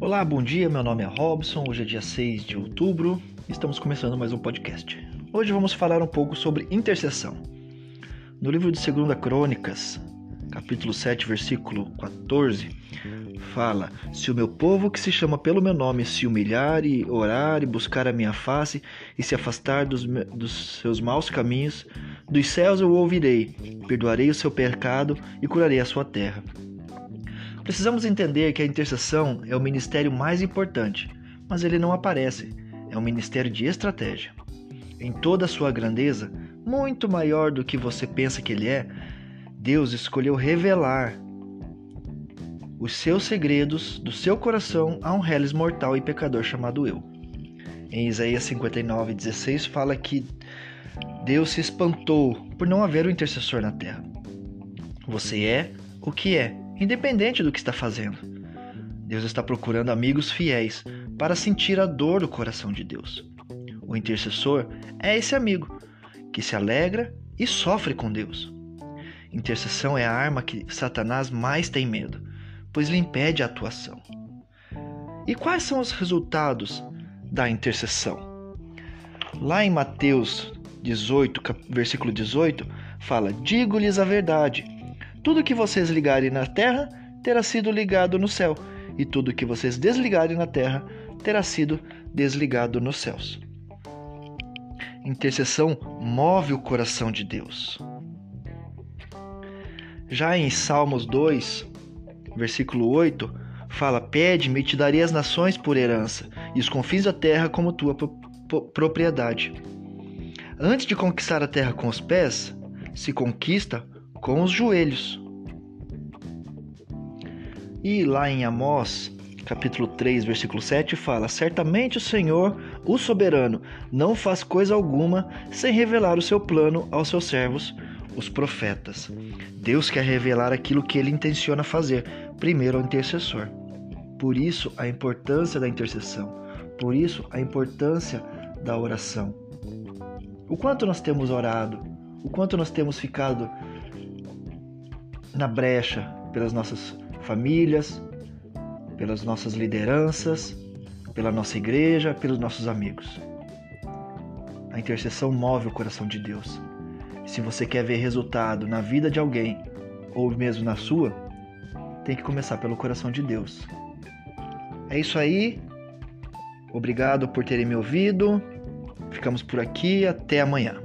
Olá, bom dia. Meu nome é Robson. Hoje é dia 6 de outubro. Estamos começando mais um podcast. Hoje vamos falar um pouco sobre intercessão. No livro de 2 Crônicas, capítulo 7, versículo 14, fala: Se o meu povo que se chama pelo meu nome se humilhar e orar e buscar a minha face e se afastar dos, dos seus maus caminhos, dos céus eu o ouvirei, perdoarei o seu pecado e curarei a sua terra. Precisamos entender que a intercessão é o ministério mais importante, mas ele não aparece. É um ministério de estratégia. Em toda a sua grandeza, muito maior do que você pensa que ele é, Deus escolheu revelar os seus segredos do seu coração a um reles mortal e pecador chamado eu. Em Isaías 59, 16 fala que Deus se espantou por não haver um intercessor na terra. Você é o que é, independente do que está fazendo. Deus está procurando amigos fiéis para sentir a dor do coração de Deus. O intercessor é esse amigo que se alegra e sofre com Deus. Intercessão é a arma que Satanás mais tem medo, pois lhe impede a atuação. E quais são os resultados da intercessão? Lá em Mateus 18, versículo 18, fala: Digo-lhes a verdade tudo que vocês ligarem na terra terá sido ligado no céu, e tudo que vocês desligarem na terra terá sido desligado nos céus. Intercessão move o coração de Deus. Já em Salmos 2, versículo 8, fala: Pede-me e te darei as nações por herança, e os confins da terra como tua propriedade. Antes de conquistar a terra com os pés, se conquista com os joelhos. E lá em Amós, capítulo 3, versículo 7, fala: Certamente o Senhor, o soberano, não faz coisa alguma sem revelar o seu plano aos seus servos, os profetas. Deus quer revelar aquilo que ele intenciona fazer, primeiro ao intercessor. Por isso, a importância da intercessão. Por isso, a importância da oração. O quanto nós temos orado, o quanto nós temos ficado na brecha pelas nossas famílias, pelas nossas lideranças, pela nossa igreja, pelos nossos amigos. A intercessão move o coração de Deus. Se você quer ver resultado na vida de alguém, ou mesmo na sua, tem que começar pelo coração de Deus. É isso aí. Obrigado por terem me ouvido. Ficamos por aqui. Até amanhã.